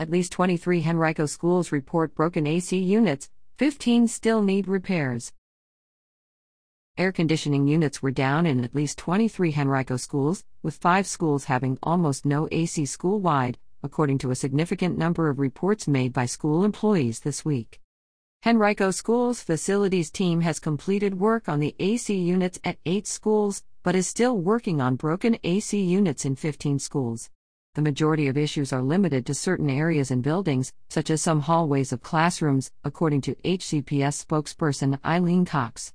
At least 23 Henrico schools report broken AC units, 15 still need repairs. Air conditioning units were down in at least 23 Henrico schools, with five schools having almost no AC school wide, according to a significant number of reports made by school employees this week. Henrico Schools facilities team has completed work on the AC units at eight schools, but is still working on broken AC units in 15 schools. The majority of issues are limited to certain areas and buildings, such as some hallways of classrooms, according to HCPS spokesperson Eileen Cox.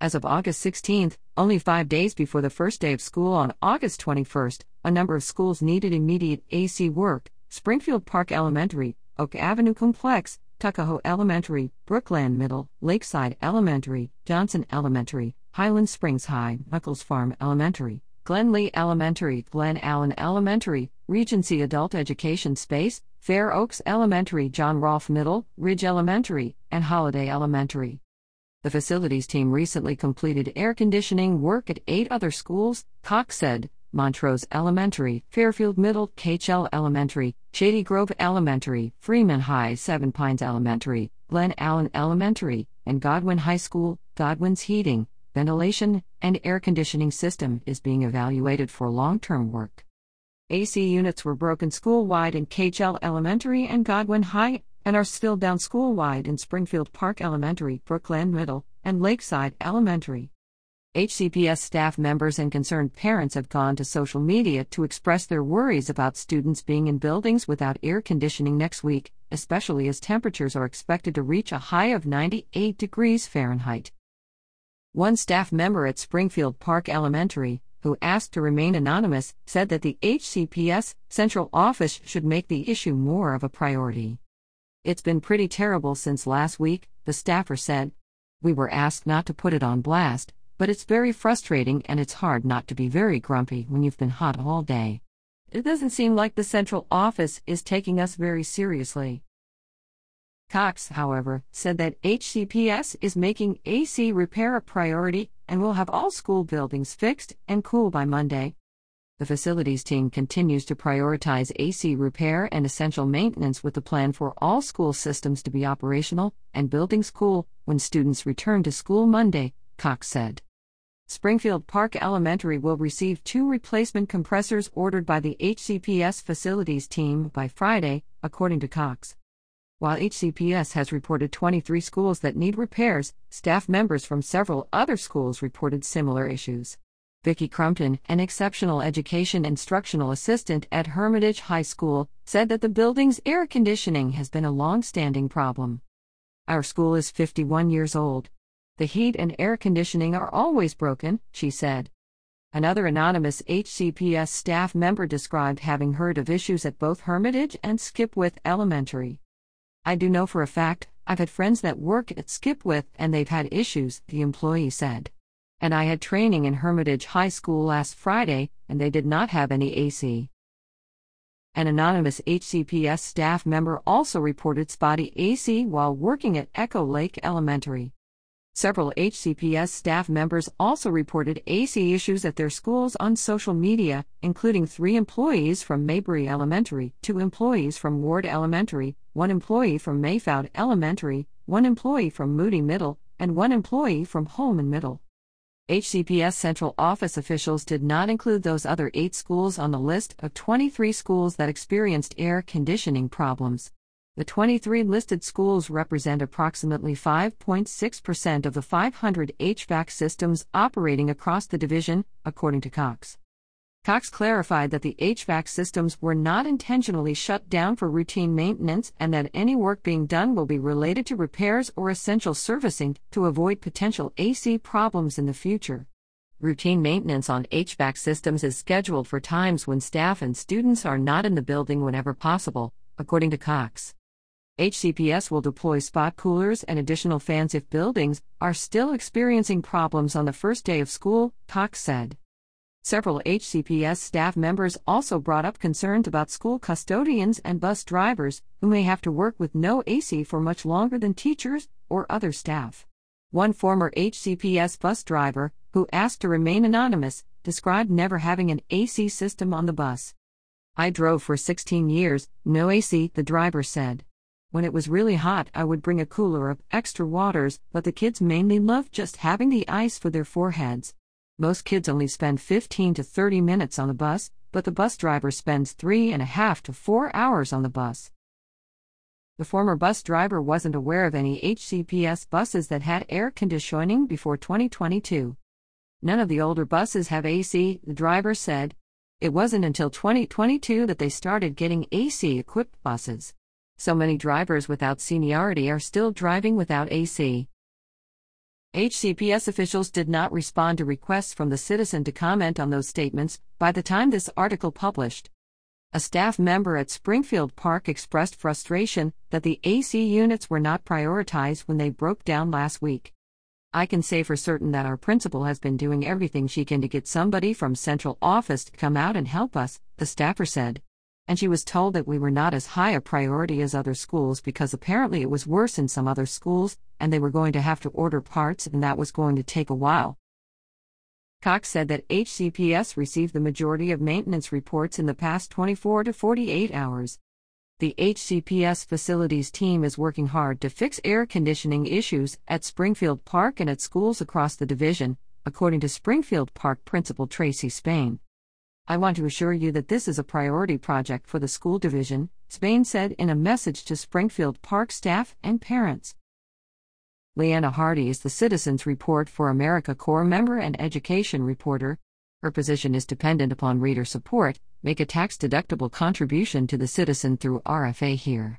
As of August 16, only five days before the first day of school on August 21, a number of schools needed immediate AC work Springfield Park Elementary, Oak Avenue Complex, Tuckahoe Elementary, Brookland Middle, Lakeside Elementary, Johnson Elementary, Highland Springs High, Nuckols Farm Elementary, Glen Lea Elementary, Glen Allen Elementary, Regency Adult Education Space, Fair Oaks Elementary, John Rolfe Middle, Ridge Elementary, and Holladay Elementary. The facilities team recently completed air conditioning work at eight other schools, Cox said Montrose Elementary, Fairfield Middle, KHL Elementary, Shady Grove Elementary, Freeman High, Seven Pines Elementary, Glen Allen Elementary, and Godwin High School. Godwin's heating, ventilation, and air conditioning system is being evaluated for long term work. AC units were broken school wide in KHL Elementary and Godwin High and are still down school wide in Springfield Park Elementary, Brookland Middle, and Lakeside Elementary. HCPS staff members and concerned parents have gone to social media to express their worries about students being in buildings without air conditioning next week, especially as temperatures are expected to reach a high of 98 degrees Fahrenheit. One staff member at Springfield Park Elementary, who asked to remain anonymous, said that the HCPS central office should make the issue more of a priority. It's been pretty terrible since last week, the staffer said. We were asked not to put it on blast, but it's very frustrating and it's hard not to be very grumpy when you've been hot all day. It doesn't seem like the central office is taking us very seriously. Cox, however, said that HCPS is making AC repair a priority and will have all school buildings fixed and cool by Monday. The facilities team continues to prioritize AC repair and essential maintenance with the plan for all school systems to be operational and buildings cool when students return to school Monday, Cox said. Springfield Park Elementary will receive two replacement compressors ordered by the HCPS facilities team by Friday, according to Cox. While HCPS has reported 23 schools that need repairs, staff members from several other schools reported similar issues. Vicki Crumpton, an exceptional education instructional assistant at Hermitage High School, said that the building's air conditioning has been a long standing problem. Our school is 51 years old. The heat and air conditioning are always broken, she said. Another anonymous HCPS staff member described having heard of issues at both Hermitage and Skipwith Elementary. I do know for a fact, I've had friends that work at Skipwith and they've had issues, the employee said and I had training in Hermitage High School last Friday, and they did not have any AC. An anonymous HCPS staff member also reported spotty AC while working at Echo Lake Elementary. Several HCPS staff members also reported AC issues at their schools on social media, including three employees from Maybeury Elementary, two employees from Ward Elementary, one employee from Mayflower Elementary, one employee from Moody Middle, and one employee from Holman Middle. HCPS central office officials did not include those other eight schools on the list of 23 schools that experienced air conditioning problems. The 23 listed schools represent approximately 5.6% of the 500 HVAC systems operating across the division, according to Cox. Cox clarified that the HVAC systems were not intentionally shut down for routine maintenance and that any work being done will be related to repairs or essential servicing to avoid potential AC problems in the future. Routine maintenance on HVAC systems is scheduled for times when staff and students are not in the building whenever possible, according to Cox. HCPS will deploy spot coolers and additional fans if buildings are still experiencing problems on the first day of school, Cox said. Several HCPS staff members also brought up concerns about school custodians and bus drivers, who may have to work with no AC for much longer than teachers or other staff. One former HCPS bus driver, who asked to remain anonymous, described never having an AC system on the bus. I drove for 16 years, no AC, the driver said. When it was really hot, I would bring a cooler of extra waters, but the kids mainly loved just having the ice for their foreheads. Most kids only spend 15 to 30 minutes on the bus, but the bus driver spends three and a half to four hours on the bus. The former bus driver wasn't aware of any HCPS buses that had air conditioning before 2022. None of the older buses have AC, the driver said. It wasn't until 2022 that they started getting AC equipped buses. So many drivers without seniority are still driving without AC. HCPS officials did not respond to requests from the citizen to comment on those statements by the time this article published. A staff member at Springfield Park expressed frustration that the AC units were not prioritized when they broke down last week. I can say for certain that our principal has been doing everything she can to get somebody from central office to come out and help us, the staffer said. And she was told that we were not as high a priority as other schools because apparently it was worse in some other schools, and they were going to have to order parts and that was going to take a while. Cox said that HCPS received the majority of maintenance reports in the past 24 to 48 hours. The HCPS facilities team is working hard to fix air conditioning issues at Springfield Park and at schools across the division, according to Springfield Park Principal Tracy Spain. I want to assure you that this is a priority project for the school division, Spain said in a message to Springfield Park staff and parents. Leanna Hardy is the Citizens Report for America Corps member and education reporter. Her position is dependent upon reader support, make a tax deductible contribution to the citizen through RFA here.